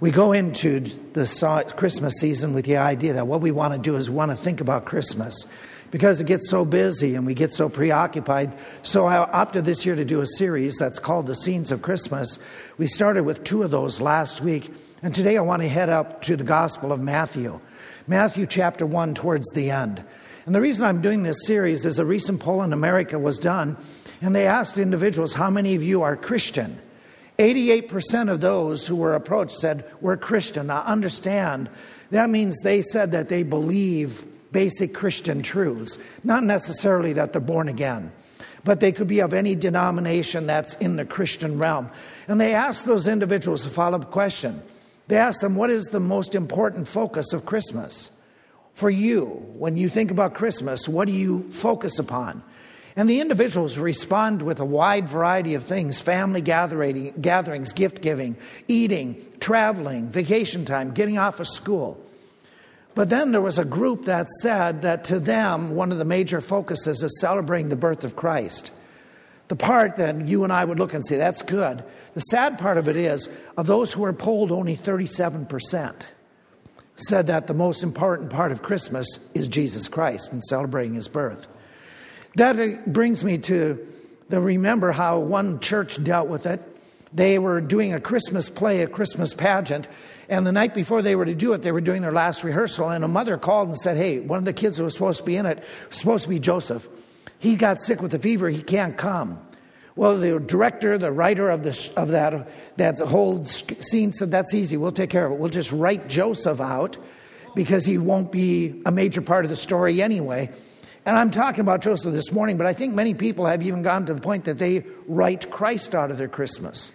We go into the Christmas season with the idea that what we want to do is want to think about Christmas because it gets so busy and we get so preoccupied. So I opted this year to do a series that's called The Scenes of Christmas. We started with two of those last week, and today I want to head up to the Gospel of Matthew, Matthew chapter 1, towards the end. And the reason I'm doing this series is a recent poll in America was done, and they asked individuals, How many of you are Christian? 88% of those who were approached said, We're Christian. Now, understand, that means they said that they believe basic Christian truths, not necessarily that they're born again, but they could be of any denomination that's in the Christian realm. And they asked those individuals a follow up question. They asked them, What is the most important focus of Christmas? For you, when you think about Christmas, what do you focus upon? And the individuals respond with a wide variety of things family gathering, gatherings, gift giving, eating, traveling, vacation time, getting off of school. But then there was a group that said that to them, one of the major focuses is celebrating the birth of Christ. The part that you and I would look and say, that's good. The sad part of it is, of those who were polled, only 37% said that the most important part of Christmas is Jesus Christ and celebrating his birth. That brings me to the remember how one church dealt with it. They were doing a Christmas play, a Christmas pageant, and the night before they were to do it, they were doing their last rehearsal, and a mother called and said, Hey, one of the kids that was supposed to be in it was supposed to be Joseph. He got sick with a fever, he can't come. Well, the director, the writer of, this, of that, that whole scene said, That's easy, we'll take care of it. We'll just write Joseph out because he won't be a major part of the story anyway. And I'm talking about Joseph this morning, but I think many people have even gotten to the point that they write Christ out of their Christmas,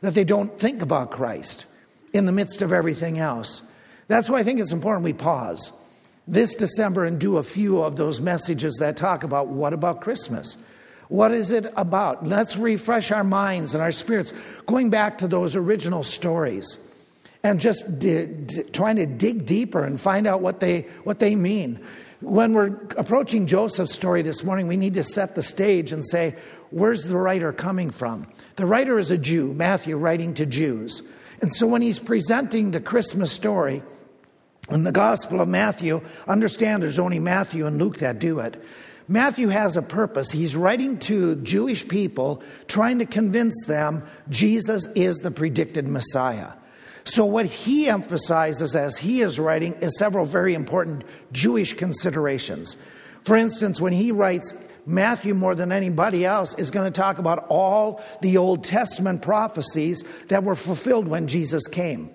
that they don't think about Christ in the midst of everything else. That's why I think it's important we pause this December and do a few of those messages that talk about what about Christmas? What is it about? Let's refresh our minds and our spirits, going back to those original stories and just trying to dig deeper and find out what they, what they mean. When we're approaching Joseph's story this morning, we need to set the stage and say, where's the writer coming from? The writer is a Jew, Matthew, writing to Jews. And so when he's presenting the Christmas story in the Gospel of Matthew, understand there's only Matthew and Luke that do it. Matthew has a purpose. He's writing to Jewish people, trying to convince them Jesus is the predicted Messiah. So, what he emphasizes as he is writing is several very important Jewish considerations. For instance, when he writes, Matthew, more than anybody else, is going to talk about all the Old Testament prophecies that were fulfilled when Jesus came.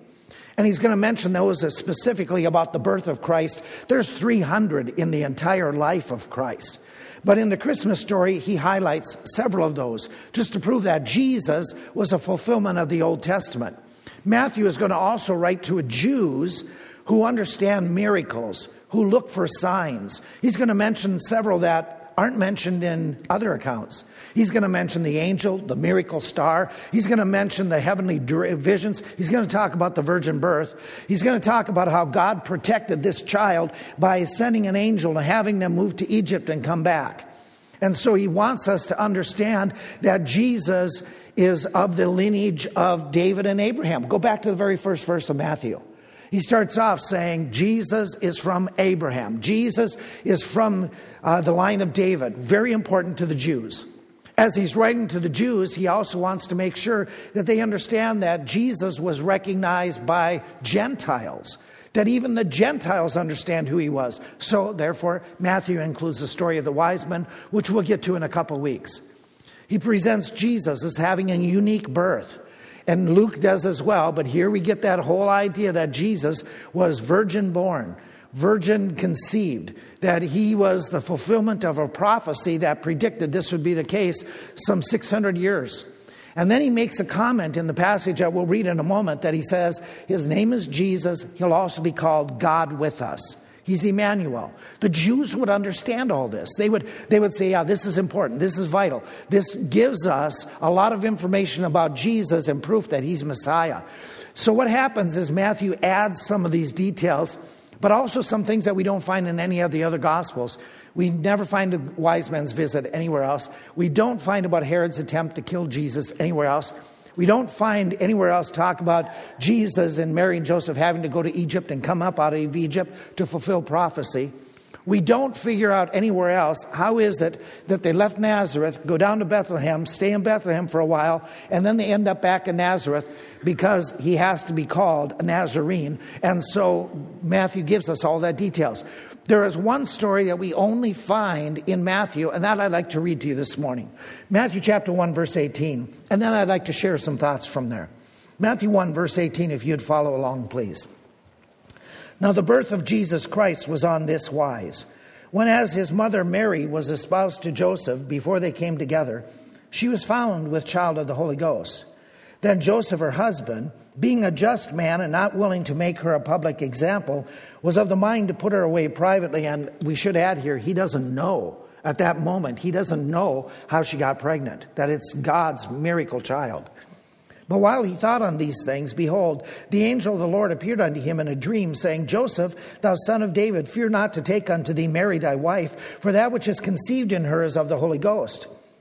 And he's going to mention those specifically about the birth of Christ. There's 300 in the entire life of Christ. But in the Christmas story, he highlights several of those just to prove that Jesus was a fulfillment of the Old Testament. Matthew is going to also write to Jews who understand miracles, who look for signs. He's going to mention several that aren't mentioned in other accounts. He's going to mention the angel, the miracle star. He's going to mention the heavenly visions. He's going to talk about the virgin birth. He's going to talk about how God protected this child by sending an angel and having them move to Egypt and come back. And so he wants us to understand that Jesus is of the lineage of David and Abraham. Go back to the very first verse of Matthew. He starts off saying, Jesus is from Abraham. Jesus is from uh, the line of David. Very important to the Jews. As he's writing to the Jews, he also wants to make sure that they understand that Jesus was recognized by Gentiles, that even the Gentiles understand who he was. So, therefore, Matthew includes the story of the wise men, which we'll get to in a couple weeks. He presents Jesus as having a unique birth. And Luke does as well, but here we get that whole idea that Jesus was virgin born, virgin conceived, that he was the fulfillment of a prophecy that predicted this would be the case some 600 years. And then he makes a comment in the passage that we'll read in a moment that he says, His name is Jesus, he'll also be called God with us. He's Emmanuel. The Jews would understand all this. They would, they would say, yeah, this is important. This is vital. This gives us a lot of information about Jesus and proof that he's Messiah. So what happens is Matthew adds some of these details, but also some things that we don't find in any of the other Gospels. We never find a wise men's visit anywhere else. We don't find about Herod's attempt to kill Jesus anywhere else. We don't find anywhere else talk about Jesus and Mary and Joseph having to go to Egypt and come up out of Egypt to fulfill prophecy. We don't figure out anywhere else how is it that they left Nazareth, go down to Bethlehem, stay in Bethlehem for a while, and then they end up back in Nazareth because he has to be called a Nazarene. And so Matthew gives us all that details. There is one story that we only find in Matthew, and that I'd like to read to you this morning. Matthew chapter 1, verse 18. And then I'd like to share some thoughts from there. Matthew 1, verse 18, if you'd follow along, please. Now, the birth of Jesus Christ was on this wise. When, as his mother Mary was espoused to Joseph before they came together, she was found with child of the Holy Ghost. Then Joseph, her husband, being a just man and not willing to make her a public example, was of the mind to put her away privately. And we should add here, he doesn't know at that moment, he doesn't know how she got pregnant, that it's God's miracle child. But while he thought on these things, behold, the angel of the Lord appeared unto him in a dream, saying, Joseph, thou son of David, fear not to take unto thee Mary thy wife, for that which is conceived in her is of the Holy Ghost.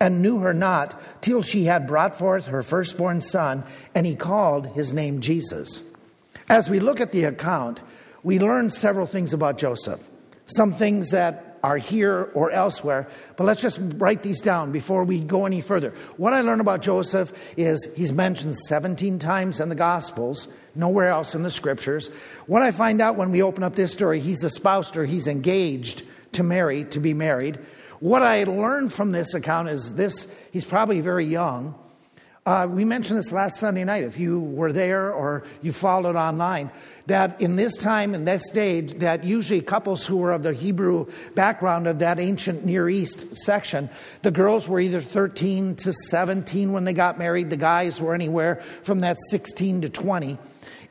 and knew her not till she had brought forth her firstborn son, and he called his name Jesus. As we look at the account, we learn several things about Joseph. Some things that are here or elsewhere, but let's just write these down before we go any further. What I learned about Joseph is he's mentioned 17 times in the Gospels, nowhere else in the Scriptures. What I find out when we open up this story, he's espoused or he's engaged to marry, to be married. What I learned from this account is this he's probably very young. Uh, we mentioned this last Sunday night, if you were there or you followed online, that in this time and this stage, that usually couples who were of the Hebrew background of that ancient Near East section, the girls were either 13 to 17 when they got married, the guys were anywhere from that 16 to 20.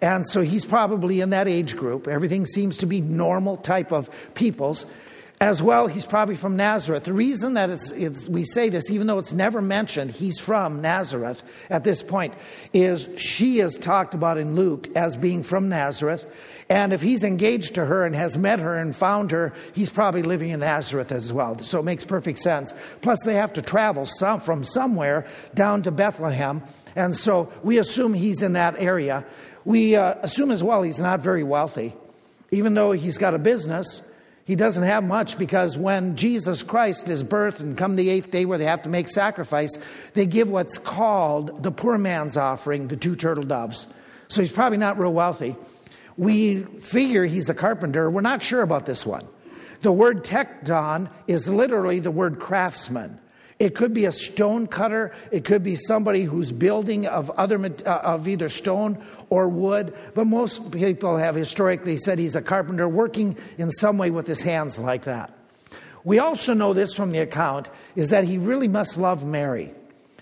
And so he's probably in that age group. Everything seems to be normal type of peoples. As well, he's probably from Nazareth. The reason that it's, it's, we say this, even though it's never mentioned, he's from Nazareth at this point, is she is talked about in Luke as being from Nazareth. And if he's engaged to her and has met her and found her, he's probably living in Nazareth as well. So it makes perfect sense. Plus, they have to travel some, from somewhere down to Bethlehem. And so we assume he's in that area. We uh, assume as well he's not very wealthy. Even though he's got a business, he doesn't have much because when Jesus Christ is birthed and come the eighth day where they have to make sacrifice, they give what's called the poor man's offering, the two turtle doves. So he's probably not real wealthy. We figure he's a carpenter. We're not sure about this one. The word tekton is literally the word craftsman. It could be a stone cutter. It could be somebody who's building of other uh, of either stone or wood. But most people have historically said he's a carpenter working in some way with his hands like that. We also know this from the account is that he really must love Mary.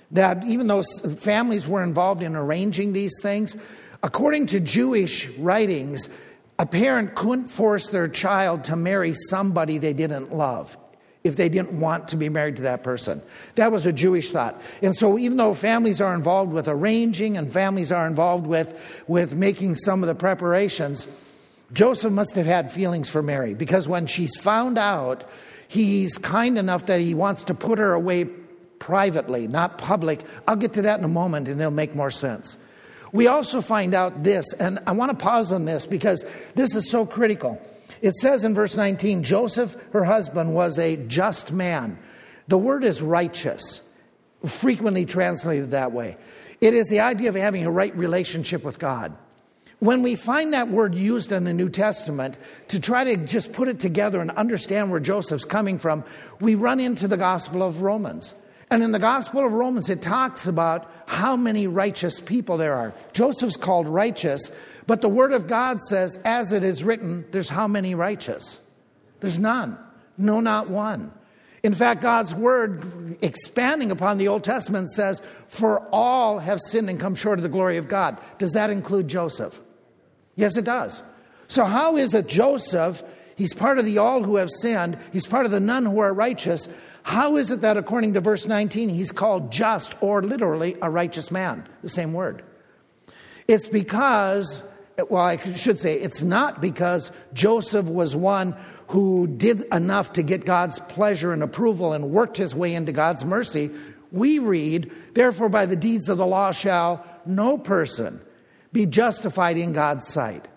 That even though families were involved in arranging these things, according to Jewish writings, a parent couldn't force their child to marry somebody they didn't love if they didn't want to be married to that person. That was a Jewish thought. And so even though families are involved with arranging and families are involved with, with making some of the preparations, Joseph must have had feelings for Mary because when she's found out, he's kind enough that he wants to put her away privately, not public. I'll get to that in a moment and it'll make more sense. We also find out this, and I want to pause on this because this is so critical. It says in verse 19 Joseph, her husband, was a just man. The word is righteous, frequently translated that way. It is the idea of having a right relationship with God. When we find that word used in the New Testament to try to just put it together and understand where Joseph's coming from, we run into the Gospel of Romans. And in the Gospel of Romans, it talks about how many righteous people there are. Joseph's called righteous but the Word of God says, as it is written, there's how many righteous? There's none. No, not one. In fact, God's Word, expanding upon the Old Testament, says, For all have sinned and come short of the glory of God. Does that include Joseph? Yes, it does. So, how is it Joseph, he's part of the all who have sinned, he's part of the none who are righteous? How is it that, according to verse 19, he's called just or literally a righteous man? The same word. It's because, well, I should say, it's not because Joseph was one who did enough to get God's pleasure and approval and worked his way into God's mercy. We read, Therefore, by the deeds of the law shall no person be justified in God's sight.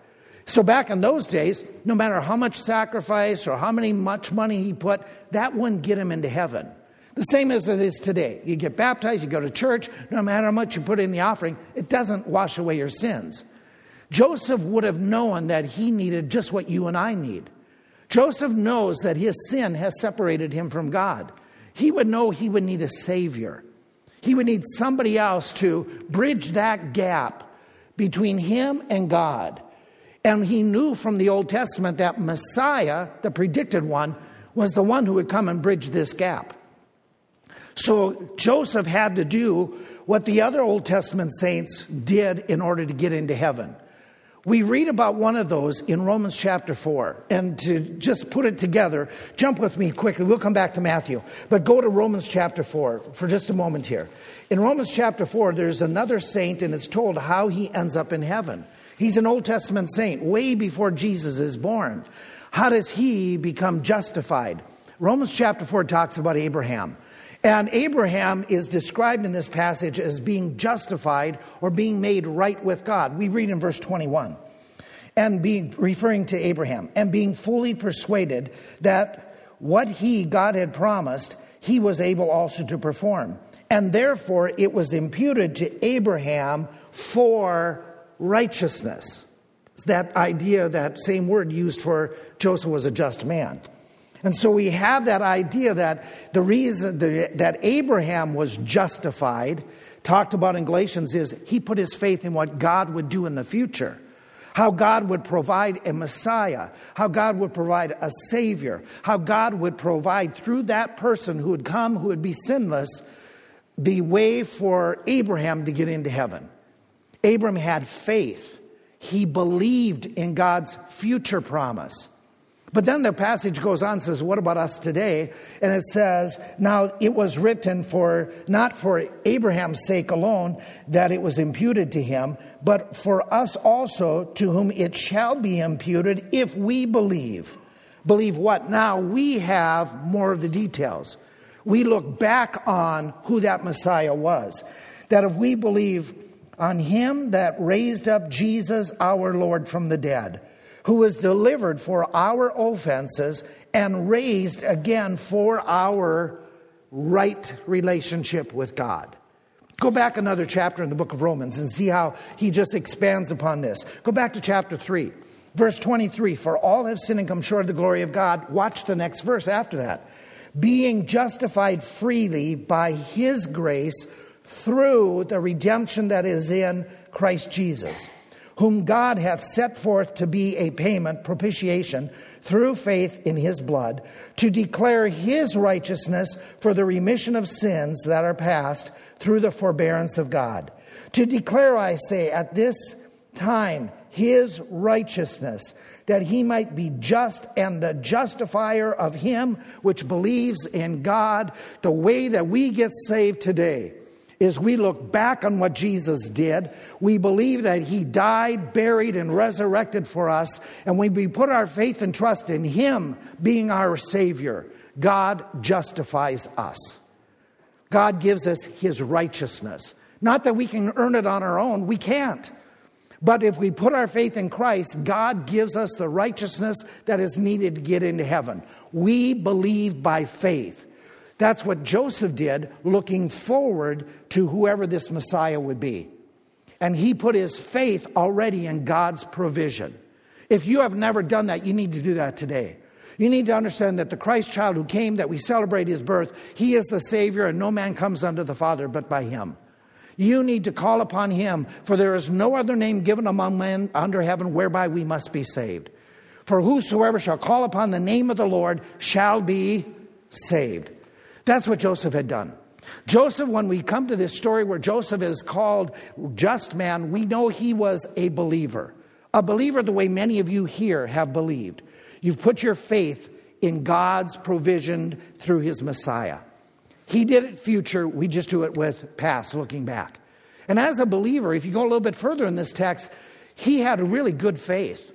So back in those days, no matter how much sacrifice or how many much money he put, that wouldn't get him into heaven. The same as it is today. You get baptized, you go to church, no matter how much you put in the offering, it doesn't wash away your sins. Joseph would have known that he needed just what you and I need. Joseph knows that his sin has separated him from God. He would know he would need a Savior. He would need somebody else to bridge that gap between him and God. And he knew from the Old Testament that Messiah, the predicted one, was the one who would come and bridge this gap. So Joseph had to do what the other Old Testament saints did in order to get into heaven. We read about one of those in Romans chapter 4. And to just put it together, jump with me quickly. We'll come back to Matthew. But go to Romans chapter 4 for just a moment here. In Romans chapter 4, there's another saint, and it's told how he ends up in heaven. He's an Old Testament saint, way before Jesus is born. How does he become justified? Romans chapter 4 talks about Abraham. And Abraham is described in this passage as being justified or being made right with God. We read in verse 21 and being referring to Abraham and being fully persuaded that what he, God had promised, he was able also to perform. And therefore it was imputed to Abraham for righteousness. That idea, that same word used for Joseph was a just man. And so we have that idea that the reason that Abraham was justified, talked about in Galatians, is he put his faith in what God would do in the future. How God would provide a Messiah, how God would provide a Savior, how God would provide through that person who would come, who would be sinless, the way for Abraham to get into heaven. Abraham had faith, he believed in God's future promise. But then the passage goes on and says, What about us today? And it says, Now it was written for not for Abraham's sake alone that it was imputed to him, but for us also to whom it shall be imputed if we believe. Believe what? Now we have more of the details. We look back on who that Messiah was. That if we believe on him that raised up Jesus our Lord from the dead, who was delivered for our offenses and raised again for our right relationship with God. Go back another chapter in the book of Romans and see how he just expands upon this. Go back to chapter 3, verse 23. For all have sinned and come short of the glory of God. Watch the next verse after that. Being justified freely by his grace through the redemption that is in Christ Jesus whom God hath set forth to be a payment, propitiation, through faith in his blood, to declare his righteousness for the remission of sins that are past through the forbearance of God. To declare, I say, at this time his righteousness, that he might be just and the justifier of him which believes in God, the way that we get saved today is we look back on what Jesus did. We believe that he died, buried, and resurrected for us. And when we put our faith and trust in him being our Savior, God justifies us. God gives us his righteousness. Not that we can earn it on our own, we can't. But if we put our faith in Christ, God gives us the righteousness that is needed to get into heaven. We believe by faith. That's what Joseph did, looking forward to whoever this Messiah would be. And he put his faith already in God's provision. If you have never done that, you need to do that today. You need to understand that the Christ child who came, that we celebrate his birth, he is the Savior, and no man comes unto the Father but by him. You need to call upon him, for there is no other name given among men under heaven whereby we must be saved. For whosoever shall call upon the name of the Lord shall be saved. That's what Joseph had done. Joseph, when we come to this story where Joseph is called just man, we know he was a believer, A believer, the way many of you here have believed. You've put your faith in God's provision through his Messiah. He did it future, we just do it with past, looking back. And as a believer, if you go a little bit further in this text, he had a really good faith.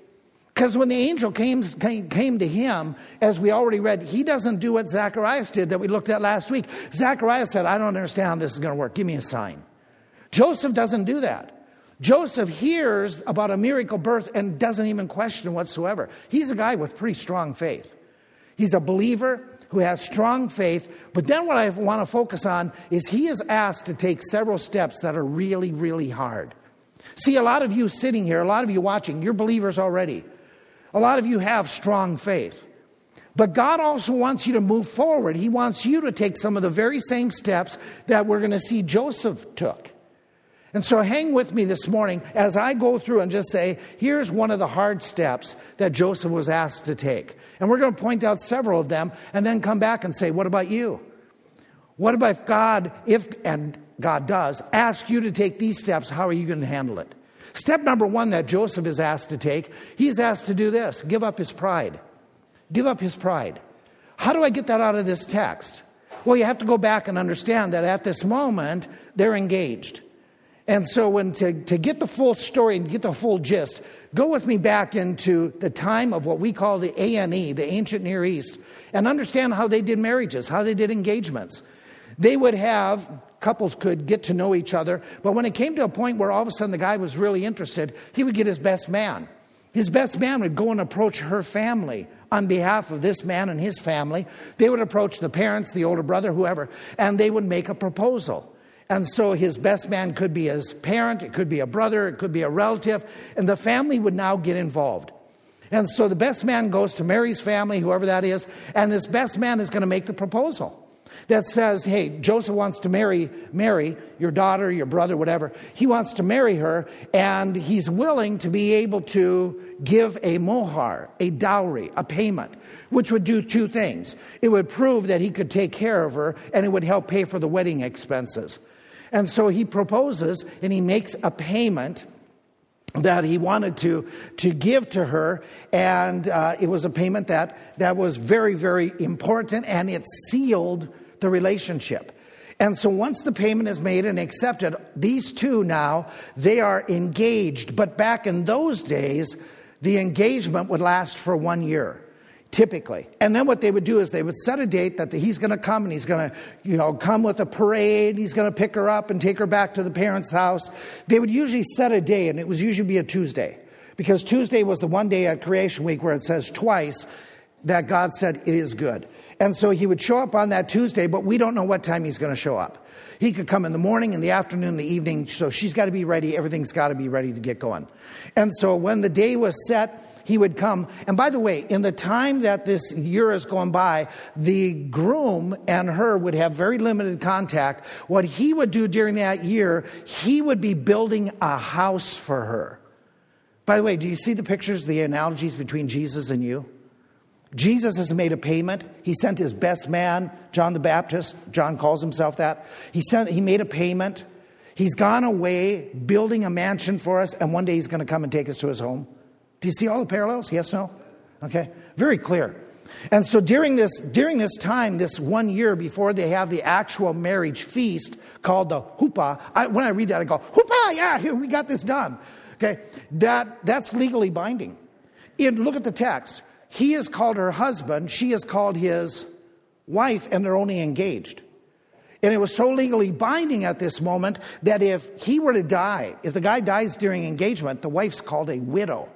Because when the angel came, came, came, to him, as we already read, he doesn't do what Zacharias did that we looked at last week. Zacharias said, I don't understand how this is going to work. Give me a sign. Joseph doesn't do that. Joseph hears about a miracle birth and doesn't even question whatsoever. He's a guy with pretty strong faith. He's a believer who has strong faith. But then what I want to focus on is he is asked to take several steps that are really, really hard. See, a lot of you sitting here, a lot of you watching, you're believers already. A lot of you have strong faith. But God also wants you to move forward. He wants you to take some of the very same steps that we're going to see Joseph took. And so hang with me this morning as I go through and just say, here's one of the hard steps that Joseph was asked to take. And we're going to point out several of them and then come back and say, what about you? What about if God, if, and God does, ask you to take these steps, how are you going to handle it? Step number one that Joseph is asked to take, he's asked to do this give up his pride. Give up his pride. How do I get that out of this text? Well, you have to go back and understand that at this moment, they're engaged. And so, when to, to get the full story and get the full gist, go with me back into the time of what we call the ANE, the ancient Near East, and understand how they did marriages, how they did engagements. They would have, couples could get to know each other, but when it came to a point where all of a sudden the guy was really interested, he would get his best man. His best man would go and approach her family on behalf of this man and his family. They would approach the parents, the older brother, whoever, and they would make a proposal. And so his best man could be his parent, it could be a brother, it could be a relative, and the family would now get involved. And so the best man goes to Mary's family, whoever that is, and this best man is going to make the proposal that says, hey, Joseph wants to marry Mary, your daughter, your brother, whatever. He wants to marry her, and he's willing to be able to give a mohar, a dowry, a payment, which would do two things. It would prove that he could take care of her, and it would help pay for the wedding expenses. And so he proposes and he makes a payment that he wanted to, to give to her. And uh, it was a payment that, that was very, very important and it sealed the relationship. And so once the payment is made and accepted, these two now, they are engaged. But back in those days, the engagement would last for one year typically. And then what they would do is they would set a date that he's going to come and he's going to, you know, come with a parade. He's going to pick her up and take her back to the parents' house. They would usually set a day, and it was usually be a Tuesday, because Tuesday was the one day at Creation Week where it says twice that God said it is good. And so he would show up on that Tuesday, but we don't know what time he's going to show up. He could come in the morning, in the afternoon, the evening. So she's got to be ready. Everything's got to be ready to get going. And so when the day was set, he would come. And by the way, in the time that this year has gone by, the groom and her would have very limited contact. What he would do during that year, he would be building a house for her. By the way, do you see the pictures, the analogies between Jesus and you? Jesus has made a payment. He sent his best man, John the Baptist. John calls himself that. He sent he made a payment. He's gone away building a mansion for us, and one day he's going to come and take us to his home. Do you see all the parallels? Yes, no? Okay, very clear. And so during this, during this time, this one year before they have the actual marriage feast called the huppah, I, when I read that, I go, huppah, yeah, here, we got this done. Okay, that, that's legally binding. And look at the text. He is called her husband, she is called his wife, and they're only engaged. And it was so legally binding at this moment that if he were to die, if the guy dies during engagement, the wife's called a widow.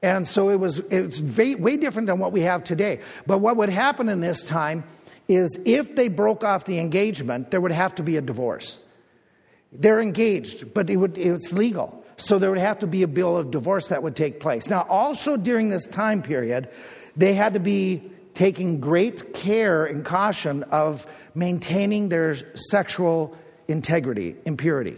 And so it was it's way, way different than what we have today. But what would happen in this time is if they broke off the engagement, there would have to be a divorce. They're engaged, but it would, it's legal. So there would have to be a bill of divorce that would take place. Now, also during this time period, they had to be taking great care and caution of maintaining their sexual integrity, impurity.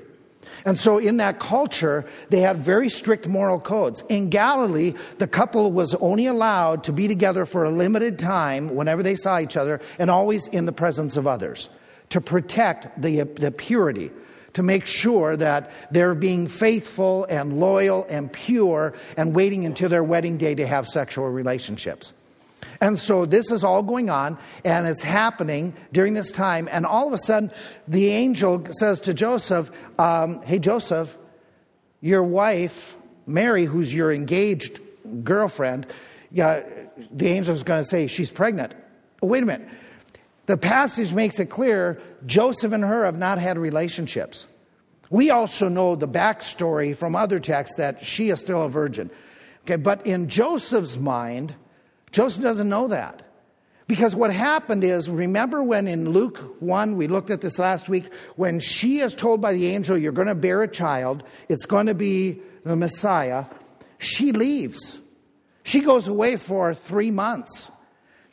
And so, in that culture, they had very strict moral codes. In Galilee, the couple was only allowed to be together for a limited time whenever they saw each other and always in the presence of others to protect the, the purity, to make sure that they're being faithful and loyal and pure and waiting until their wedding day to have sexual relationships. And so this is all going on, and it's happening during this time. And all of a sudden, the angel says to Joseph, um, Hey, Joseph, your wife, Mary, who's your engaged girlfriend, yeah, the angel is going to say she's pregnant. Oh, wait a minute. The passage makes it clear Joseph and her have not had relationships. We also know the backstory from other texts that she is still a virgin. Okay, but in Joseph's mind, Joseph doesn't know that. Because what happened is, remember when in Luke 1, we looked at this last week, when she is told by the angel, You're going to bear a child, it's going to be the Messiah, she leaves. She goes away for three months.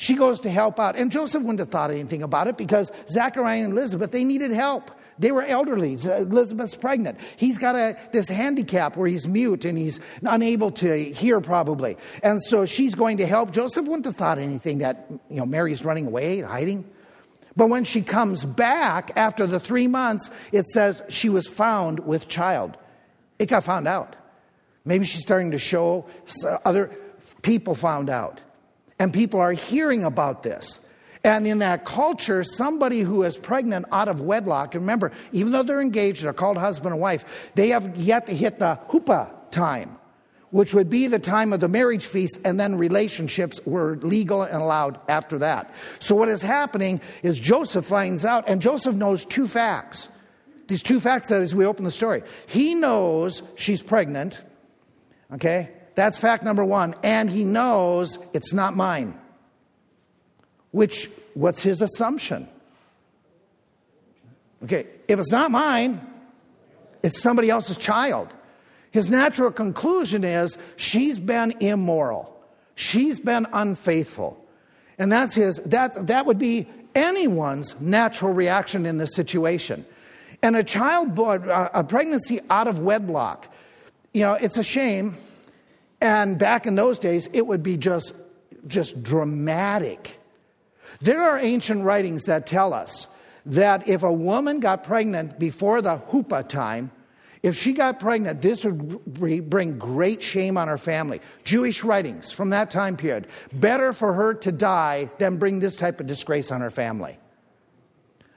She goes to help out. And Joseph wouldn't have thought anything about it because Zachariah and Elizabeth, they needed help. They were elderly. Elizabeth's pregnant. He's got a, this handicap where he's mute and he's unable to hear, probably. And so she's going to help. Joseph wouldn't have thought anything that, you know, Mary's running away, hiding. But when she comes back after the three months, it says she was found with child. It got found out. Maybe she's starting to show other people found out. And people are hearing about this. And in that culture, somebody who is pregnant out of wedlock, and remember, even though they're engaged, they're called husband and wife, they have yet to hit the huppah time, which would be the time of the marriage feast, and then relationships were legal and allowed after that. So what is happening is Joseph finds out, and Joseph knows two facts. These two facts that as we open the story. He knows she's pregnant, okay? That's fact number one. And he knows it's not mine. Which, what's his assumption? Okay, if it's not mine, it's somebody else's child. His natural conclusion is she's been immoral. She's been unfaithful. And that's his, that, that would be anyone's natural reaction in this situation. And a child born, a pregnancy out of wedlock, you know, it's a shame and back in those days, it would be just, just dramatic. There are ancient writings that tell us that if a woman got pregnant before the huppah time, if she got pregnant, this would bring great shame on her family. Jewish writings from that time period. Better for her to die than bring this type of disgrace on her family.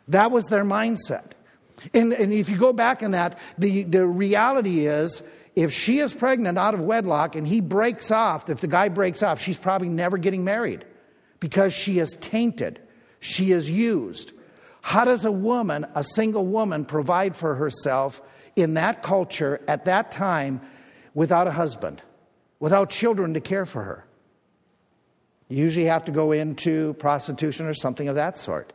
That was their mindset. And, and if you go back in that, the, the reality is if she is pregnant out of wedlock and he breaks off, if the guy breaks off, she's probably never getting married because she is tainted. She is used. How does a woman, a single woman, provide for herself in that culture at that time without a husband, without children to care for her? You usually have to go into prostitution or something of that sort.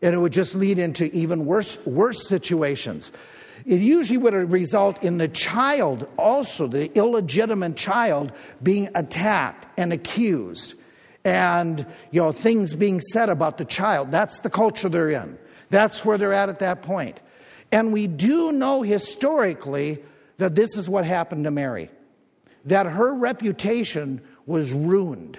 And it would just lead into even worse, worse situations. It usually would result in the child, also the illegitimate child, being attacked and accused, and you know things being said about the child. That's the culture they're in. That's where they're at at that point. And we do know historically that this is what happened to Mary, that her reputation was ruined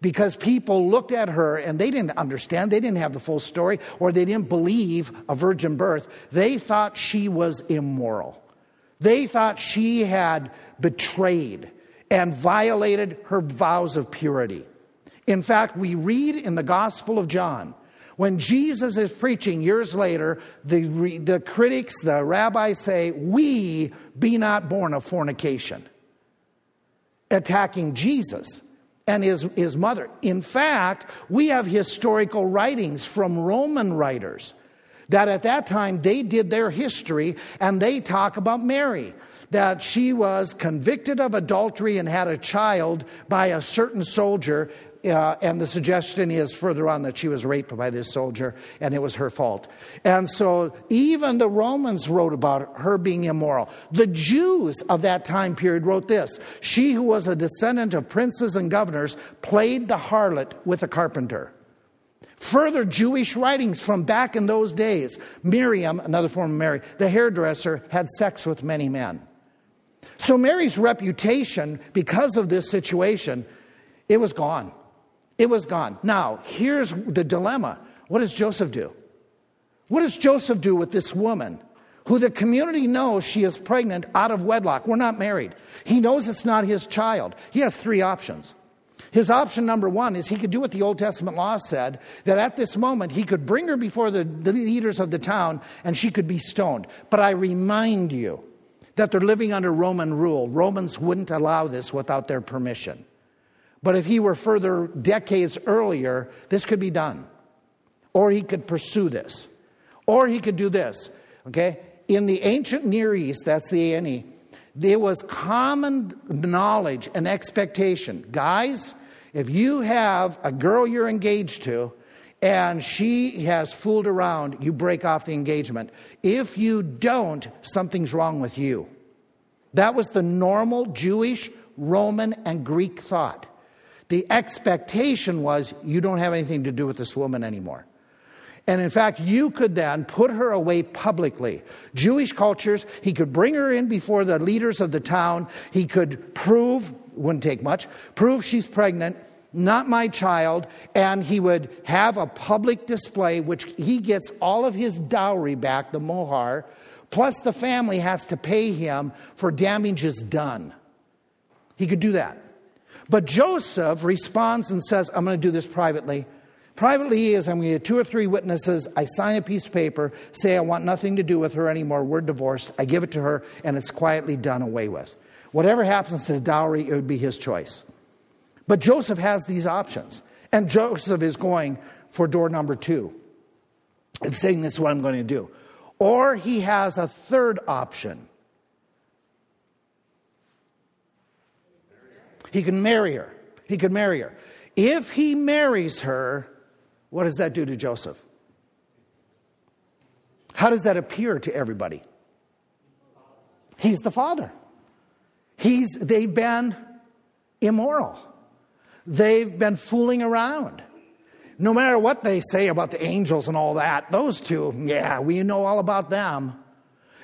because people looked at her and they didn't understand, they didn't have the full story, or they didn't believe a virgin birth. They thought she was immoral. They thought she had betrayed and violated her vows of purity. In fact, we read in the Gospel of John, when Jesus is preaching years later, the, the critics, the rabbis say, We be not born of fornication, attacking Jesus and his, his mother. In fact, we have historical writings from Roman writers that at that time they did their history and they talk about Mary. That she was convicted of adultery and had a child by a certain soldier uh, and the suggestion is further on that she was raped by this soldier and it was her fault. And so even the Romans wrote about her being immoral. The Jews of that time period wrote this She who was a descendant of princes and governors played the harlot with a carpenter. Further Jewish writings from back in those days Miriam, another form of Mary, the hairdresser, had sex with many men. So Mary's reputation, because of this situation, it was gone. It was gone. Now, here's the dilemma. What does Joseph do? What does Joseph do with this woman who the community knows she is pregnant out of wedlock. We're not married. He knows it's not his child. He has three options. His option number one is he could do what the Old Testament law said that at this moment he could bring her before the, the leaders of the town and she could be stoned. But I remind you that they're living under Roman rule. Romans wouldn't allow this without their permission. But if he were further decades earlier, this could be done. Or he could pursue this. Or he could do this. Okay? In the ancient Near East, that's the A&E, there was common knowledge and expectation. Guys, if you have a girl you're engaged to and she has fooled around, you break off the engagement. If you don't, something's wrong with you. That was the normal Jewish, Roman, and Greek thought. The expectation was you don't have anything to do with this woman anymore. And in fact, you could then put her away publicly. Jewish cultures, he could bring her in before the leaders of the town. He could prove, wouldn't take much, prove she's pregnant, not my child, and he would have a public display, which he gets all of his dowry back, the mohar, plus the family has to pay him for damages done. He could do that. But Joseph responds and says, I'm going to do this privately. Privately is I'm going to get two or three witnesses. I sign a piece of paper, say I want nothing to do with her anymore. We're divorced. I give it to her, and it's quietly done away with. Whatever happens to the dowry, it would be his choice. But Joseph has these options. And Joseph is going for door number two and saying, This is what I'm going to do. Or he has a third option. He can marry her. He could marry her. If he marries her, what does that do to Joseph? How does that appear to everybody? He's the father. He's, they've been immoral. They've been fooling around. No matter what they say about the angels and all that, those two, yeah, we know all about them.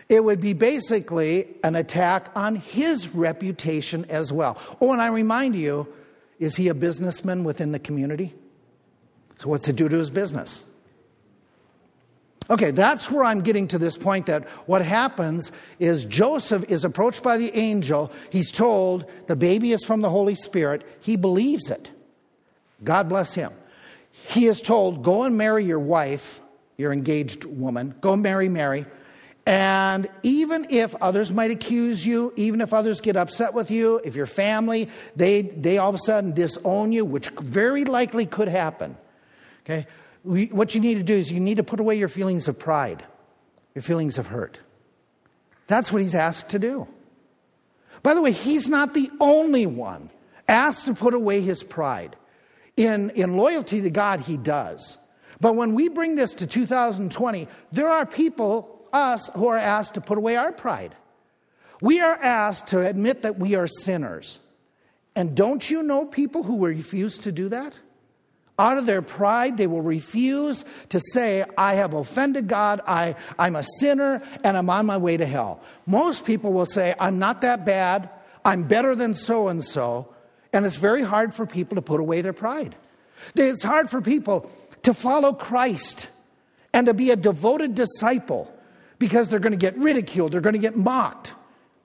It would be basically an attack on his reputation as well. Oh, and I remind you, is he a businessman within the community? So, what's it do to his business? Okay, that's where I'm getting to this point that what happens is Joseph is approached by the angel. He's told the baby is from the Holy Spirit. He believes it. God bless him. He is told, go and marry your wife, your engaged woman. Go marry Mary. And even if others might accuse you, even if others get upset with you, if your family, they, they all of a sudden disown you, which very likely could happen, Okay? We, what you need to do is you need to put away your feelings of pride, your feelings of hurt. That's what he's asked to do. By the way, he's not the only one asked to put away his pride. In, in loyalty to God, he does. But when we bring this to 2020, there are people, us, who are asked to put away our pride. We are asked to admit that we are sinners. And don't you know people who refuse to do that? Out of their pride, they will refuse to say, I have offended God, I, I'm a sinner, and I'm on my way to hell. Most people will say, I'm not that bad, I'm better than so and so, and it's very hard for people to put away their pride. It's hard for people to follow Christ and to be a devoted disciple because they're going to get ridiculed, they're going to get mocked.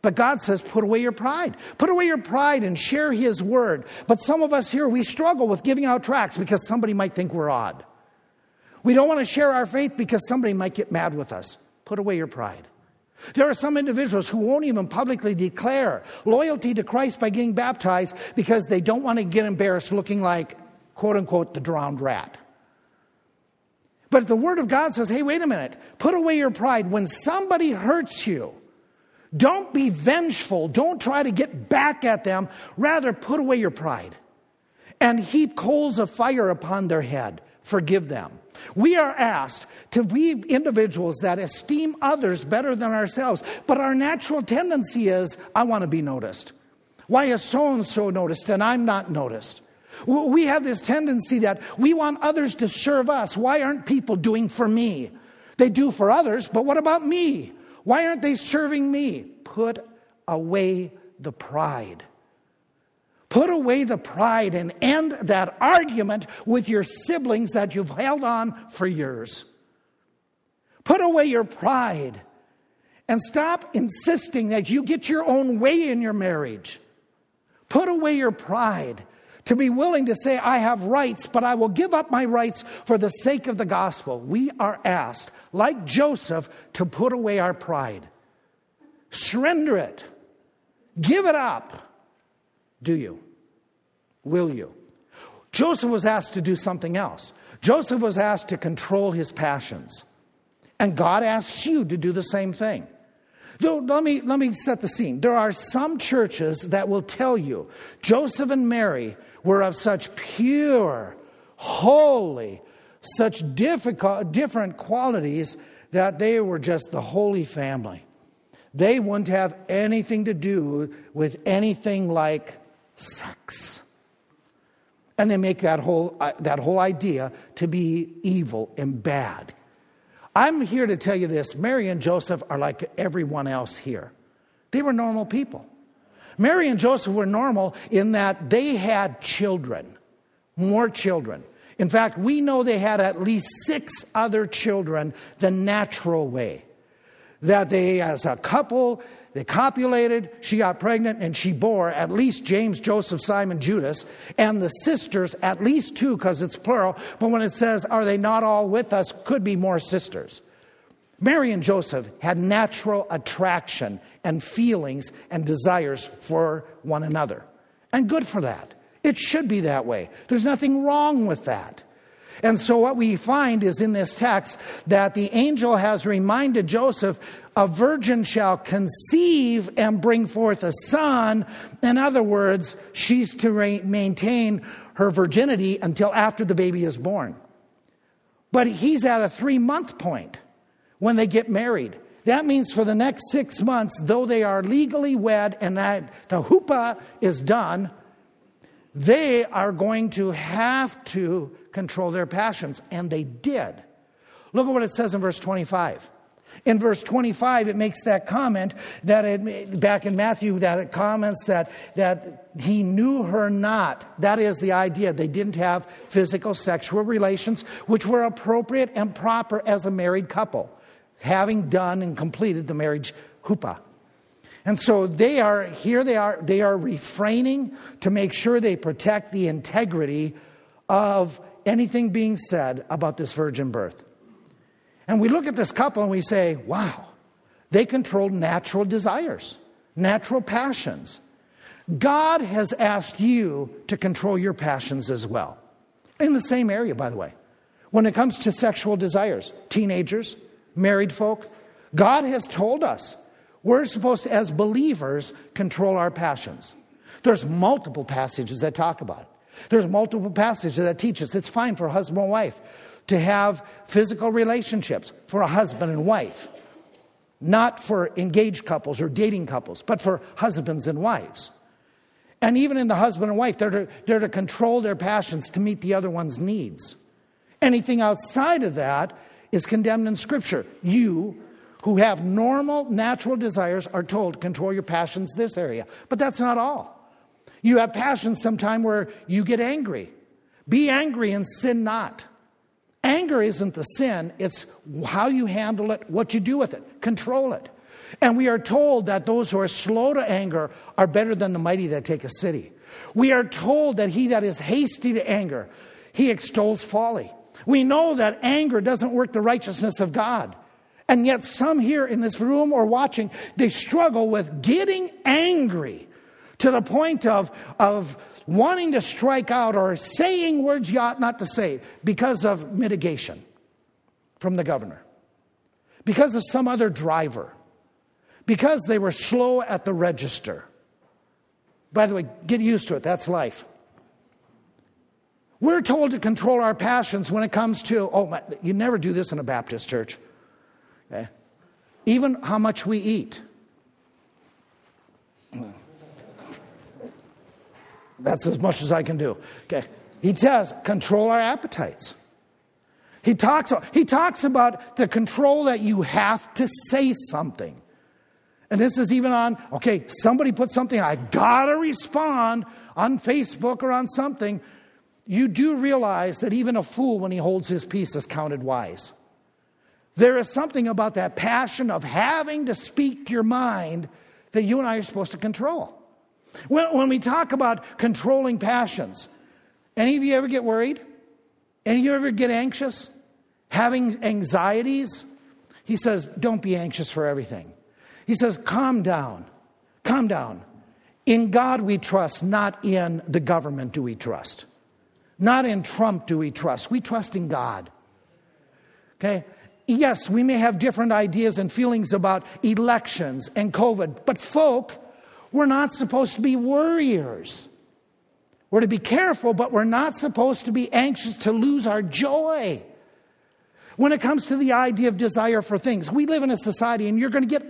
But God says, put away your pride. Put away your pride and share His word. But some of us here, we struggle with giving out tracts because somebody might think we're odd. We don't want to share our faith because somebody might get mad with us. Put away your pride. There are some individuals who won't even publicly declare loyalty to Christ by getting baptized because they don't want to get embarrassed looking like, quote unquote, the drowned rat. But the Word of God says, hey, wait a minute, put away your pride. When somebody hurts you, don't be vengeful. Don't try to get back at them. Rather, put away your pride and heap coals of fire upon their head. Forgive them. We are asked to be individuals that esteem others better than ourselves, but our natural tendency is I want to be noticed. Why is so and so noticed and I'm not noticed? We have this tendency that we want others to serve us. Why aren't people doing for me? They do for others, but what about me? Why aren't they serving me? Put away the pride. Put away the pride and end that argument with your siblings that you've held on for years. Put away your pride And stop insisting that you get your own way in your marriage. Put away your pride to be willing to say, I have rights, but I will give up my rights for the sake of the gospel. We are asked, like Joseph, to put away our pride. Surrender it. Give it up. Do you? Will you? Joseph was asked to do something else. Joseph was asked to control his passions. And God asks you to do the same thing. Let me, let me set the scene. There are some churches that will tell you Joseph and Mary were of such pure, holy, such difficult, different qualities that they were just the holy family. They wouldn't have anything to do with anything like sex. And they make that whole, uh, that whole idea to be evil and bad. I'm here to tell you this Mary and Joseph are like everyone else here. They were normal people. Mary and Joseph were normal in that they had children, more children. In fact, we know they had at least six other children the natural way. That they, as a couple, they copulated, she got pregnant, and she bore at least James, Joseph, Simon, Judas, and the sisters, at least two, because it's plural. But when it says, Are they not all with us? could be more sisters. Mary and Joseph had natural attraction and feelings and desires for one another. And good for that. It should be that way. There's nothing wrong with that. And so, what we find is in this text that the angel has reminded Joseph a virgin shall conceive and bring forth a son. In other words, she's to re- maintain her virginity until after the baby is born. But he's at a three month point when they get married. That means for the next six months, though they are legally wed and that the huppah is done, they are going to have to control their passions. And they did. Look at what it says in verse 25. In verse 25, it makes that comment that it, back in Matthew, that it comments that, that he knew her not. That is the idea. They didn't have physical sexual relations, which were appropriate and proper as a married couple having done and completed the marriage huppah. And so they are, here they are, they are refraining to make sure they protect the integrity of anything being said about this virgin birth. And we look at this couple and we say, wow, they controlled natural desires, natural passions. God has asked you to control your passions as well. In the same area, by the way. When it comes to sexual desires, teenagers, married folk. God has told us we're supposed to, as believers, control our passions. There's multiple passages that talk about it. There's multiple passages that teach us it's fine for husband and wife to have physical relationships for a husband and wife, not for engaged couples or dating couples, but for husbands and wives. And even in the husband and wife, they're to, they're to control their passions to meet the other one's needs. Anything outside of that is condemned in Scripture. You, who have normal, natural desires, are told control your passions this area. But that's not all. You have passions sometime where you get angry. Be angry and sin not. Anger isn't the sin, it's how you handle it, what you do with it. Control it. And we are told that those who are slow to anger are better than the mighty that take a city. We are told that he that is hasty to anger, he extols folly. We know that anger doesn't work the righteousness of God. And yet, some here in this room or watching, they struggle with getting angry to the point of, of wanting to strike out or saying words you ought not to say because of mitigation from the governor, because of some other driver, because they were slow at the register. By the way, get used to it, that's life. We're told to control our passions when it comes to, oh, my, you never do this in a Baptist church. Okay? Even how much we eat. That's as much as I can do. Okay. He says, control our appetites. He talks, he talks about the control that you have to say something. And this is even on, okay, somebody put something, I gotta respond on Facebook or on something you do realize that even a fool, when he holds his peace, is counted wise. There is something about that passion of having to speak your mind that you and I are supposed to control. When, when we talk about controlling passions, any of you ever get worried? Any of you ever get anxious? Having anxieties? He says, don't be anxious for everything. He says, calm down. Calm down. In God we trust, not in the government do we trust. Not in Trump do we trust. We trust in God. Okay? Yes, we may have different ideas and feelings about elections and COVID, but folk, we're not supposed to be worriers. We're to be careful, but we're not supposed to be anxious to lose our joy. When it comes to the idea of desire for things, we live in a society and you're going to get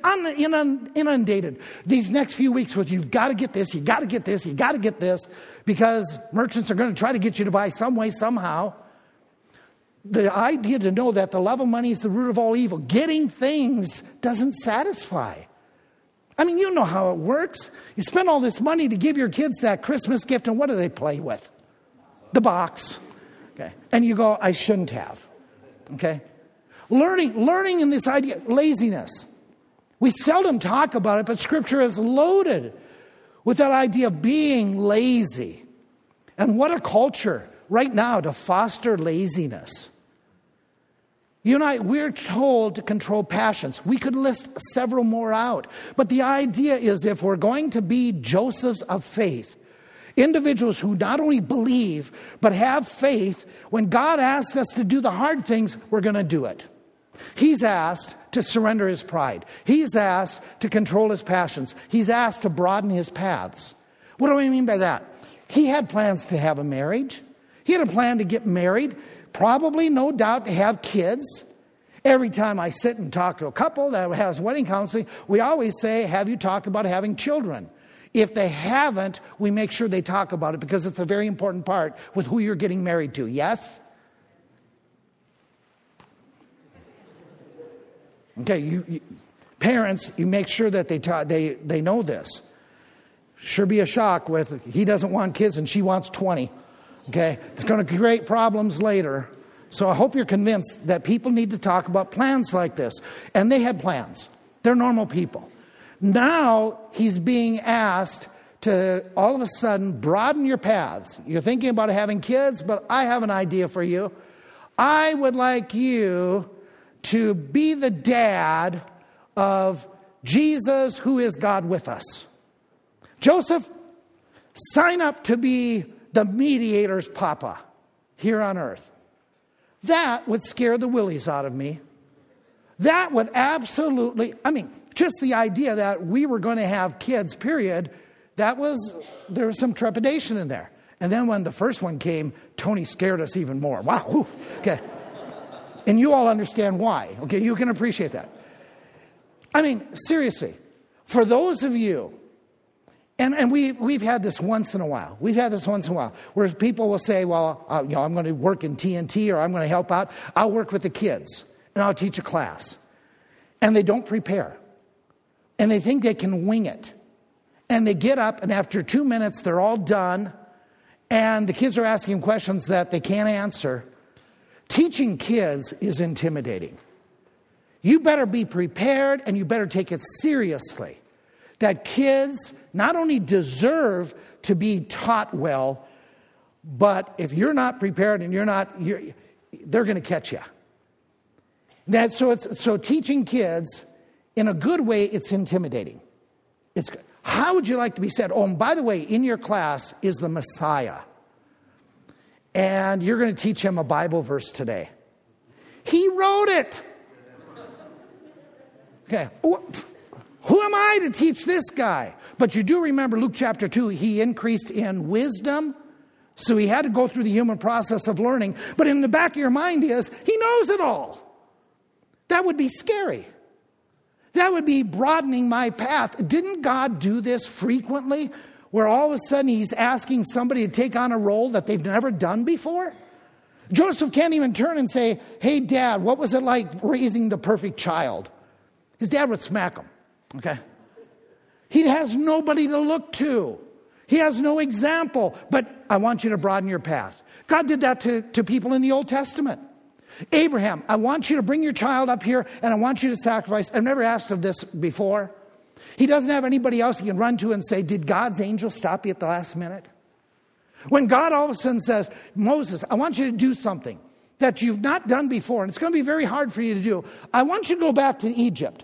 inundated these next few weeks with you've got to get this, You've got to get this, You've got to get this, because merchants are going to try to get you to buy some way, somehow. The idea to know that the love of money is the root of all evil, getting things doesn't satisfy. I mean, you know how it works. You spend all this money to give your kids that Christmas gift, and what do they play with? The box. Okay. And you go, I shouldn't have. Okay? Learning, learning in this idea, laziness. We seldom talk about it, but Scripture is loaded with that idea of being lazy. And what a culture right now to foster laziness. You and I, we're told to control passions. We could list several more out. But the idea is if we're going to be Josephs of faith, individuals who not only believe, but have faith, when God asks us to do the hard things, we're going to do it. He's asked to surrender his pride. He's asked to control his passions. He's asked to broaden his paths. What do I mean by that? He had plans to have a marriage. He had a plan to get married, probably, no doubt, to have kids. Every time I sit and talk to a couple that has wedding counseling, we always say, Have you talked about having children? If they haven't, we make sure they talk about it because it's a very important part with who you're getting married to. Yes? Okay, you, you, parents, you make sure that they, ta- they, they know this. Sure be a shock with he doesn't want kids and she wants 20. Okay, it's going to create problems later. So I hope you're convinced that people need to talk about plans like this. And they had plans, they're normal people. Now he's being asked to all of a sudden broaden your paths. You're thinking about having kids, but I have an idea for you. I would like you to be the dad of Jesus, who is God with us. Joseph, sign up to be the mediator's papa here on earth. That would scare the willies out of me. That would absolutely, I mean, just the idea that we were going to have kids, period, that was, there was some trepidation in there. And then when the first one came, Tony scared us even more. Wow. Oof. Okay. And you all understand why. Okay. You can appreciate that. I mean, seriously, for those of you, and, and we, we've had this once in a while. We've had this once in a while where people will say, well, uh, you know, I'm going to work in TNT or I'm going to help out. I'll work with the kids and I'll teach a class. And they don't prepare and they think they can wing it. And they get up, and after two minutes, they're all done, and the kids are asking questions that they can't answer. Teaching kids is intimidating. You better be prepared and you better take it seriously. That kids not only deserve to be taught well, but if you're not prepared and you're not, you're, they're going to catch you. That, so, it's, so teaching kids in a good way, it's intimidating. It's good. how would you like to be said? Oh, and by the way, in your class is the Messiah. And you're going to teach him a Bible verse today. He wrote it. Okay. Who am I to teach this guy? But you do remember Luke chapter 2, he increased in wisdom. So he had to go through the human process of learning. But in the back of your mind is, he knows it all. That would be scary. That would be broadening my path. Didn't God do this frequently? Where all of a sudden he's asking somebody to take on a role that they've never done before? Joseph can't even turn and say, Hey, dad, what was it like raising the perfect child? His dad would smack him, okay? He has nobody to look to. He has no example, but I want you to broaden your path. God did that to, to people in the Old Testament. Abraham, I want you to bring your child up here and I want you to sacrifice. I've never asked of this before. He doesn't have anybody else he can run to and say, Did God's angel stop you at the last minute? When God all of a sudden says, Moses, I want you to do something that you've not done before, and it's going to be very hard for you to do. I want you to go back to Egypt,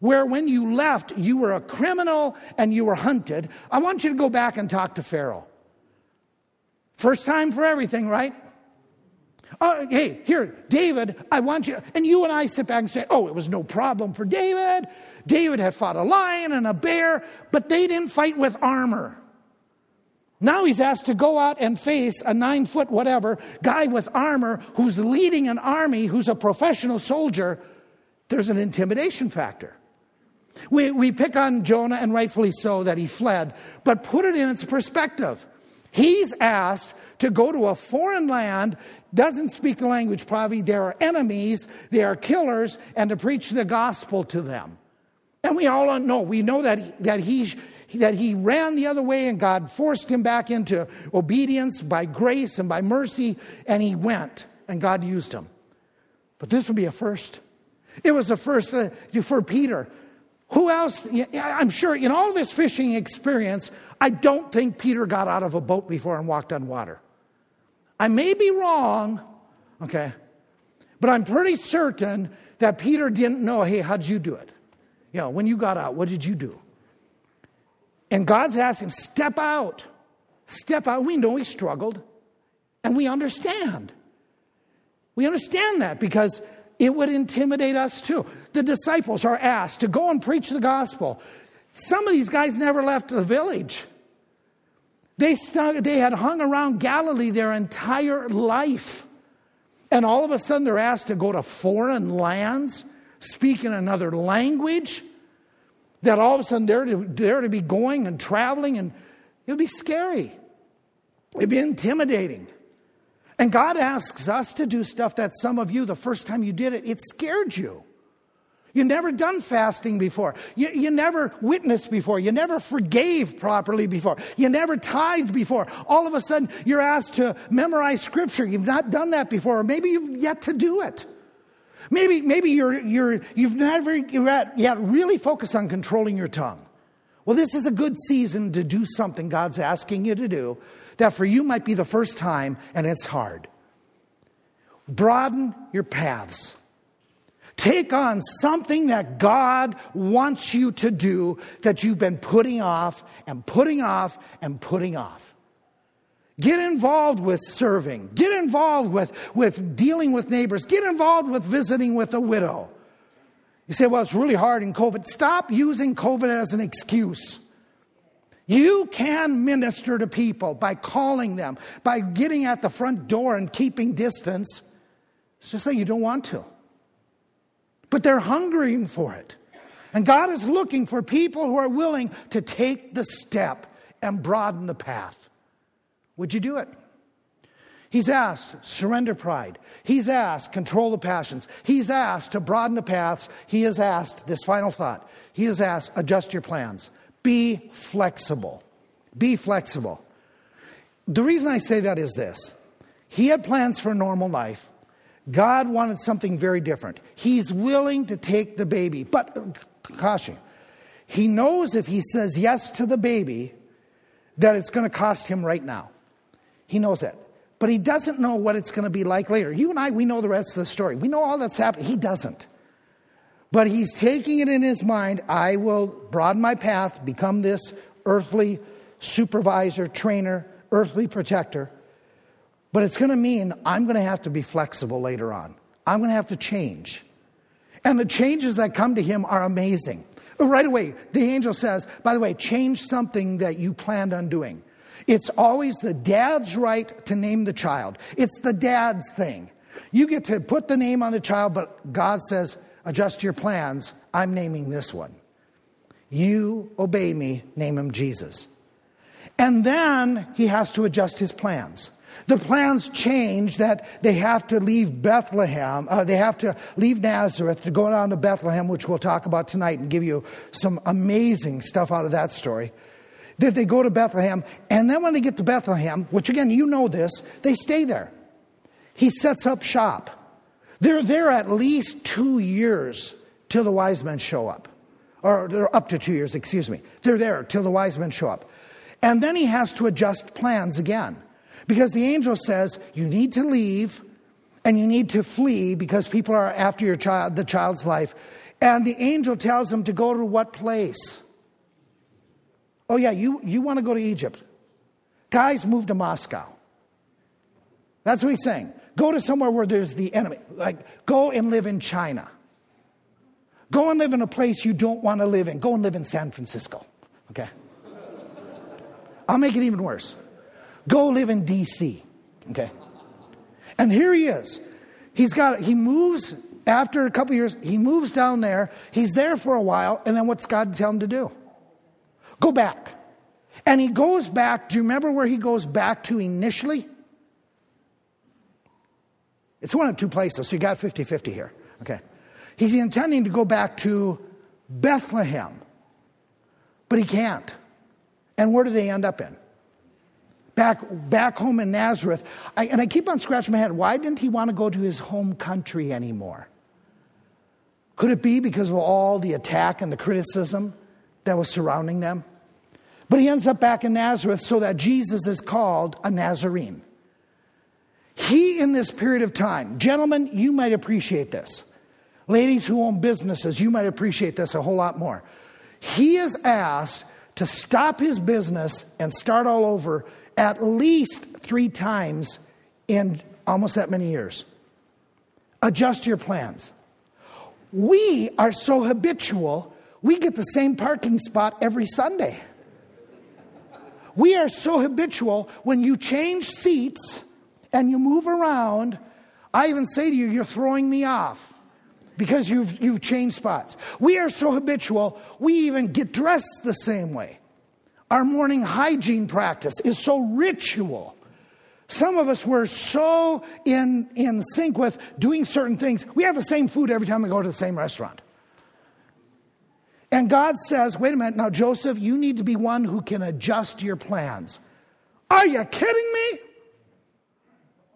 where when you left, you were a criminal and you were hunted. I want you to go back and talk to Pharaoh. First time for everything, right? Oh, hey, here, David, I want you. And you and I sit back and say, oh, it was no problem for David. David had fought a lion and a bear, but they didn't fight with armor. Now he's asked to go out and face a nine foot whatever guy with armor who's leading an army, who's a professional soldier. There's an intimidation factor. We, we pick on Jonah, and rightfully so, that he fled, but put it in its perspective. He's asked to go to a foreign land, doesn't speak the language probably, there are enemies, there are killers, and to preach the gospel to them. And we all know, we know that, that he that he ran the other way and God forced him back into obedience by grace and by mercy, and he went and God used him. But this would be a first. It was a first uh, for Peter. Who else? I'm sure in all this fishing experience, I don't think Peter got out of a boat before and walked on water. I may be wrong, okay, but I'm pretty certain that Peter didn't know, hey, how'd you do it? You know, when you got out, what did you do? And God's asking, step out. Step out. We know he struggled, and we understand. We understand that because it would intimidate us too. The disciples are asked to go and preach the gospel. Some of these guys never left the village. They, started, they had hung around Galilee their entire life. And all of a sudden, they're asked to go to foreign lands, speak in another language that all of a sudden they're to, they're to be going and traveling, and it would be scary. It'd be intimidating. And God asks us to do stuff that some of you, the first time you did it, it scared you. You never done fasting before. You, you never witnessed before. You never forgave properly before. You never tithed before. All of a sudden, you're asked to memorize scripture. You've not done that before, or maybe you've yet to do it. Maybe, maybe you're, you're, you've never you're yet really focused on controlling your tongue. Well, this is a good season to do something God's asking you to do that for you might be the first time and it's hard. Broaden your paths. Take on something that God wants you to do that you've been putting off and putting off and putting off. Get involved with serving. Get involved with, with dealing with neighbors. Get involved with visiting with a widow. You say, well, it's really hard in COVID. Stop using COVID as an excuse. You can minister to people by calling them, by getting at the front door and keeping distance. It's just that you don't want to. But they're hungering for it. And God is looking for people who are willing to take the step and broaden the path. Would you do it? He's asked, surrender pride. He's asked, control the passions. He's asked to broaden the paths. He has asked, this final thought, he has asked, adjust your plans. Be flexible. Be flexible. The reason I say that is this He had plans for a normal life. God wanted something very different. He's willing to take the baby, but caution. He knows if he says yes to the baby, that it's going to cost him right now. He knows that. But he doesn't know what it's going to be like later. You and I, we know the rest of the story. We know all that's happening. He doesn't. But he's taking it in his mind I will broaden my path, become this earthly supervisor, trainer, earthly protector. But it's going to mean I'm going to have to be flexible later on. I'm going to have to change. And the changes that come to him are amazing. Oh, right away, the angel says, by the way, change something that you planned on doing. It's always the dad's right to name the child. It's the dad's thing. You get to put the name on the child, but God says, adjust your plans. I'm naming this one. You obey me, name him Jesus. And then he has to adjust his plans. The plans change that they have to leave Bethlehem, uh, they have to leave Nazareth to go down to Bethlehem, which we'll talk about tonight and give you some amazing stuff out of that story that they go to Bethlehem, and then when they get to Bethlehem, which again, you know this, they stay there. He sets up shop. They're there at least two years till the wise men show up. Or they're up to two years, excuse me. They're there till the wise men show up. And then he has to adjust plans again. Because the angel says, you need to leave and you need to flee because people are after your child, the child's life. And the angel tells him to go to what place? Oh, yeah, you, you want to go to Egypt. Guys, move to Moscow. That's what he's saying. Go to somewhere where there's the enemy. Like, go and live in China. Go and live in a place you don't want to live in. Go and live in San Francisco. Okay? I'll make it even worse. Go live in D.C. Okay? And here he is. He's got, he moves after a couple years, he moves down there. He's there for a while. And then what's God tell him to do? Go back. And he goes back. Do you remember where he goes back to initially? It's one of two places, so you got 50 50 here. Okay. He's intending to go back to Bethlehem, but he can't. And where do they end up in? Back, back home in Nazareth. I, and I keep on scratching my head. Why didn't he want to go to his home country anymore? Could it be because of all the attack and the criticism that was surrounding them? But he ends up back in Nazareth so that Jesus is called a Nazarene. He, in this period of time, gentlemen, you might appreciate this. Ladies who own businesses, you might appreciate this a whole lot more. He is asked to stop his business and start all over at least three times in almost that many years. Adjust your plans. We are so habitual, we get the same parking spot every Sunday. We are so habitual when you change seats and you move around, I even say to you, you're throwing me off because you've, you've changed spots. We are so habitual, we even get dressed the same way. Our morning hygiene practice is so ritual. Some of us were so in, in sync with doing certain things. We have the same food every time we go to the same restaurant. And God says, wait a minute, now, Joseph, you need to be one who can adjust your plans. Are you kidding me?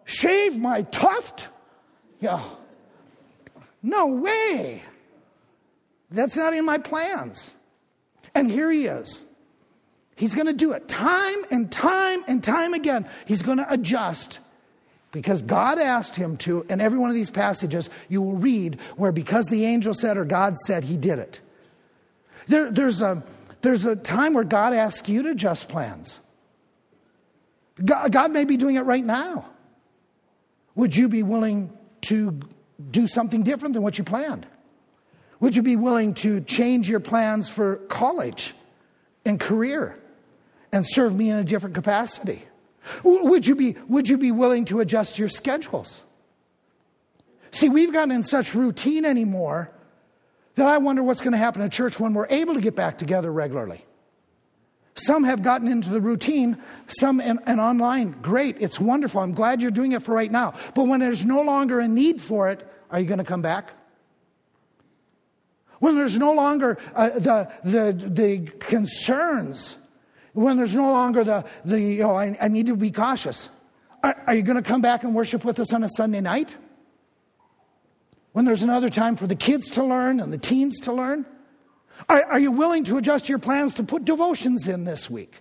Shave my tuft? Yeah. No way. That's not in my plans. And here he is. He's going to do it time and time and time again. He's going to adjust because God asked him to. And every one of these passages you will read where because the angel said or God said, he did it. There, there's, a, there's a time where God asks you to adjust plans. God, God may be doing it right now. Would you be willing to do something different than what you planned? Would you be willing to change your plans for college and career and serve me in a different capacity? Would you be, would you be willing to adjust your schedules? See, we've gotten in such routine anymore that I wonder what's going to happen at church when we're able to get back together regularly. Some have gotten into the routine, some and, online. Great, it's wonderful. I'm glad you're doing it for right now. But when there's no longer a need for it, are you going to come back? When there's no longer uh, the, the, the concerns, when there's no longer the, the oh, I, I need to be cautious, are, are you going to come back and worship with us on a Sunday night? When there's another time for the kids to learn and the teens to learn? Are, are you willing to adjust your plans to put devotions in this week?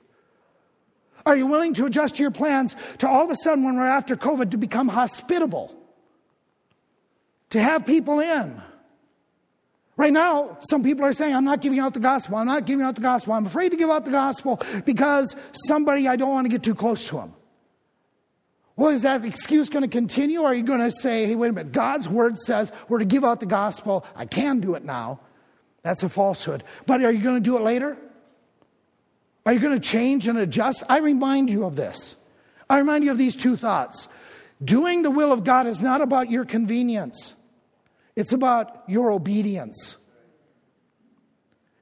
Are you willing to adjust your plans to all of a sudden, when we're after COVID, to become hospitable? To have people in? Right now, some people are saying, I'm not giving out the gospel. I'm not giving out the gospel. I'm afraid to give out the gospel because somebody, I don't want to get too close to them. Well, is that excuse going to continue? Or are you going to say, hey, wait a minute, God's word says we're to give out the gospel. I can do it now. That's a falsehood. But are you going to do it later? Are you going to change and adjust? I remind you of this. I remind you of these two thoughts. Doing the will of God is not about your convenience, it's about your obedience.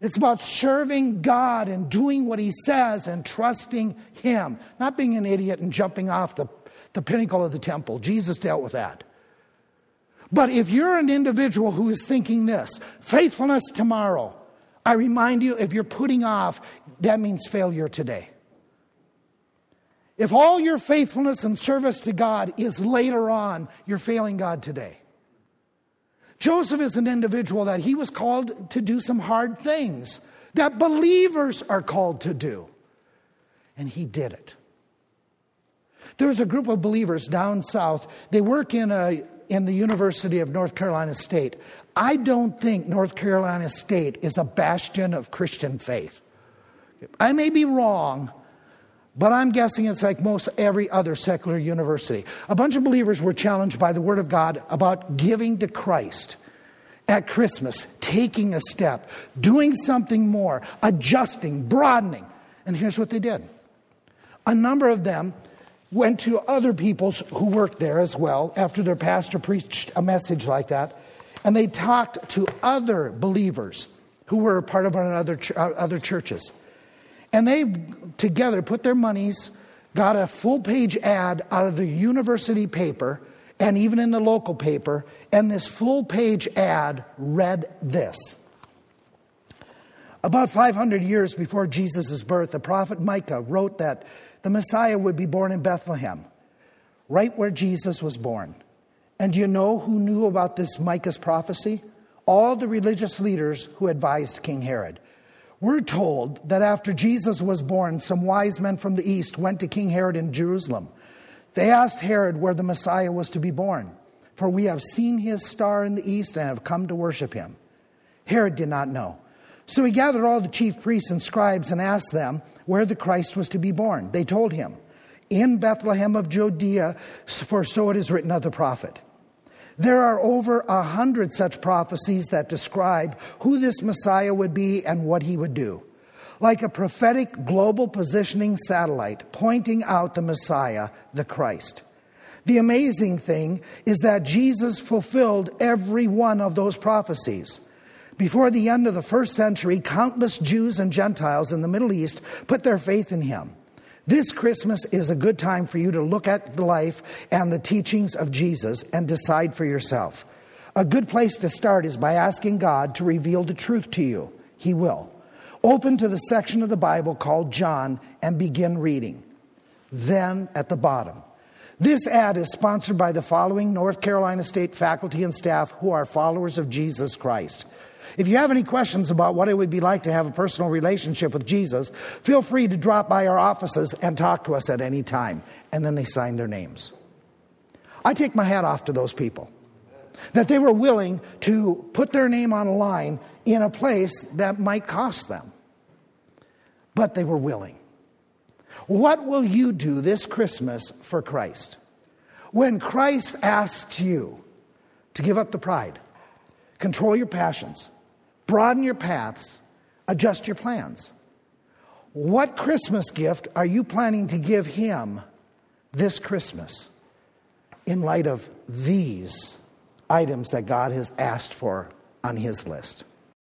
It's about serving God and doing what He says and trusting Him, not being an idiot and jumping off the, the pinnacle of the temple. Jesus dealt with that. But if you're an individual who is thinking this, faithfulness tomorrow, I remind you, if you're putting off, that means failure today. If all your faithfulness and service to God is later on, you're failing God today. Joseph is an individual that he was called to do some hard things that believers are called to do. And he did it. There's a group of believers down south. They work in, a, in the University of North Carolina State. I don't think North Carolina State is a bastion of Christian faith. I may be wrong, but I'm guessing it's like most every other secular university. A bunch of believers were challenged by the Word of God about giving to Christ at Christmas, taking a step, doing something more, adjusting, broadening. And here's what they did a number of them went to other peoples who worked there as well after their pastor preached a message like that, and they talked to other believers who were part of other, uh, other churches. And they together put their monies, got a full page ad out of the university paper and even in the local paper, and this full page ad read this. About 500 years before Jesus' birth, the prophet Micah wrote that the Messiah would be born in Bethlehem, right where Jesus was born. And do you know who knew about this Micah's prophecy? All the religious leaders who advised King Herod. We're told that after Jesus was born, some wise men from the east went to King Herod in Jerusalem. They asked Herod where the Messiah was to be born, for we have seen his star in the east and have come to worship him. Herod did not know. So he gathered all the chief priests and scribes and asked them where the Christ was to be born. They told him, In Bethlehem of Judea, for so it is written of the prophet. There are over a hundred such prophecies that describe who this Messiah would be and what he would do. Like a prophetic global positioning satellite pointing out the Messiah, the Christ. The amazing thing is that Jesus fulfilled every one of those prophecies. Before the end of the first century, countless Jews and Gentiles in the Middle East put their faith in him. This Christmas is a good time for you to look at the life and the teachings of Jesus and decide for yourself. A good place to start is by asking God to reveal the truth to you. He will. Open to the section of the Bible called John and begin reading. Then at the bottom, this ad is sponsored by the following North Carolina State faculty and staff who are followers of Jesus Christ. If you have any questions about what it would be like to have a personal relationship with Jesus, feel free to drop by our offices and talk to us at any time. And then they sign their names. I take my hat off to those people that they were willing to put their name on a line in a place that might cost them. But they were willing. What will you do this Christmas for Christ? When Christ asks you to give up the pride, control your passions, broaden your paths, adjust your plans. What Christmas gift are you planning to give Him this Christmas in light of these items that God has asked for on His list?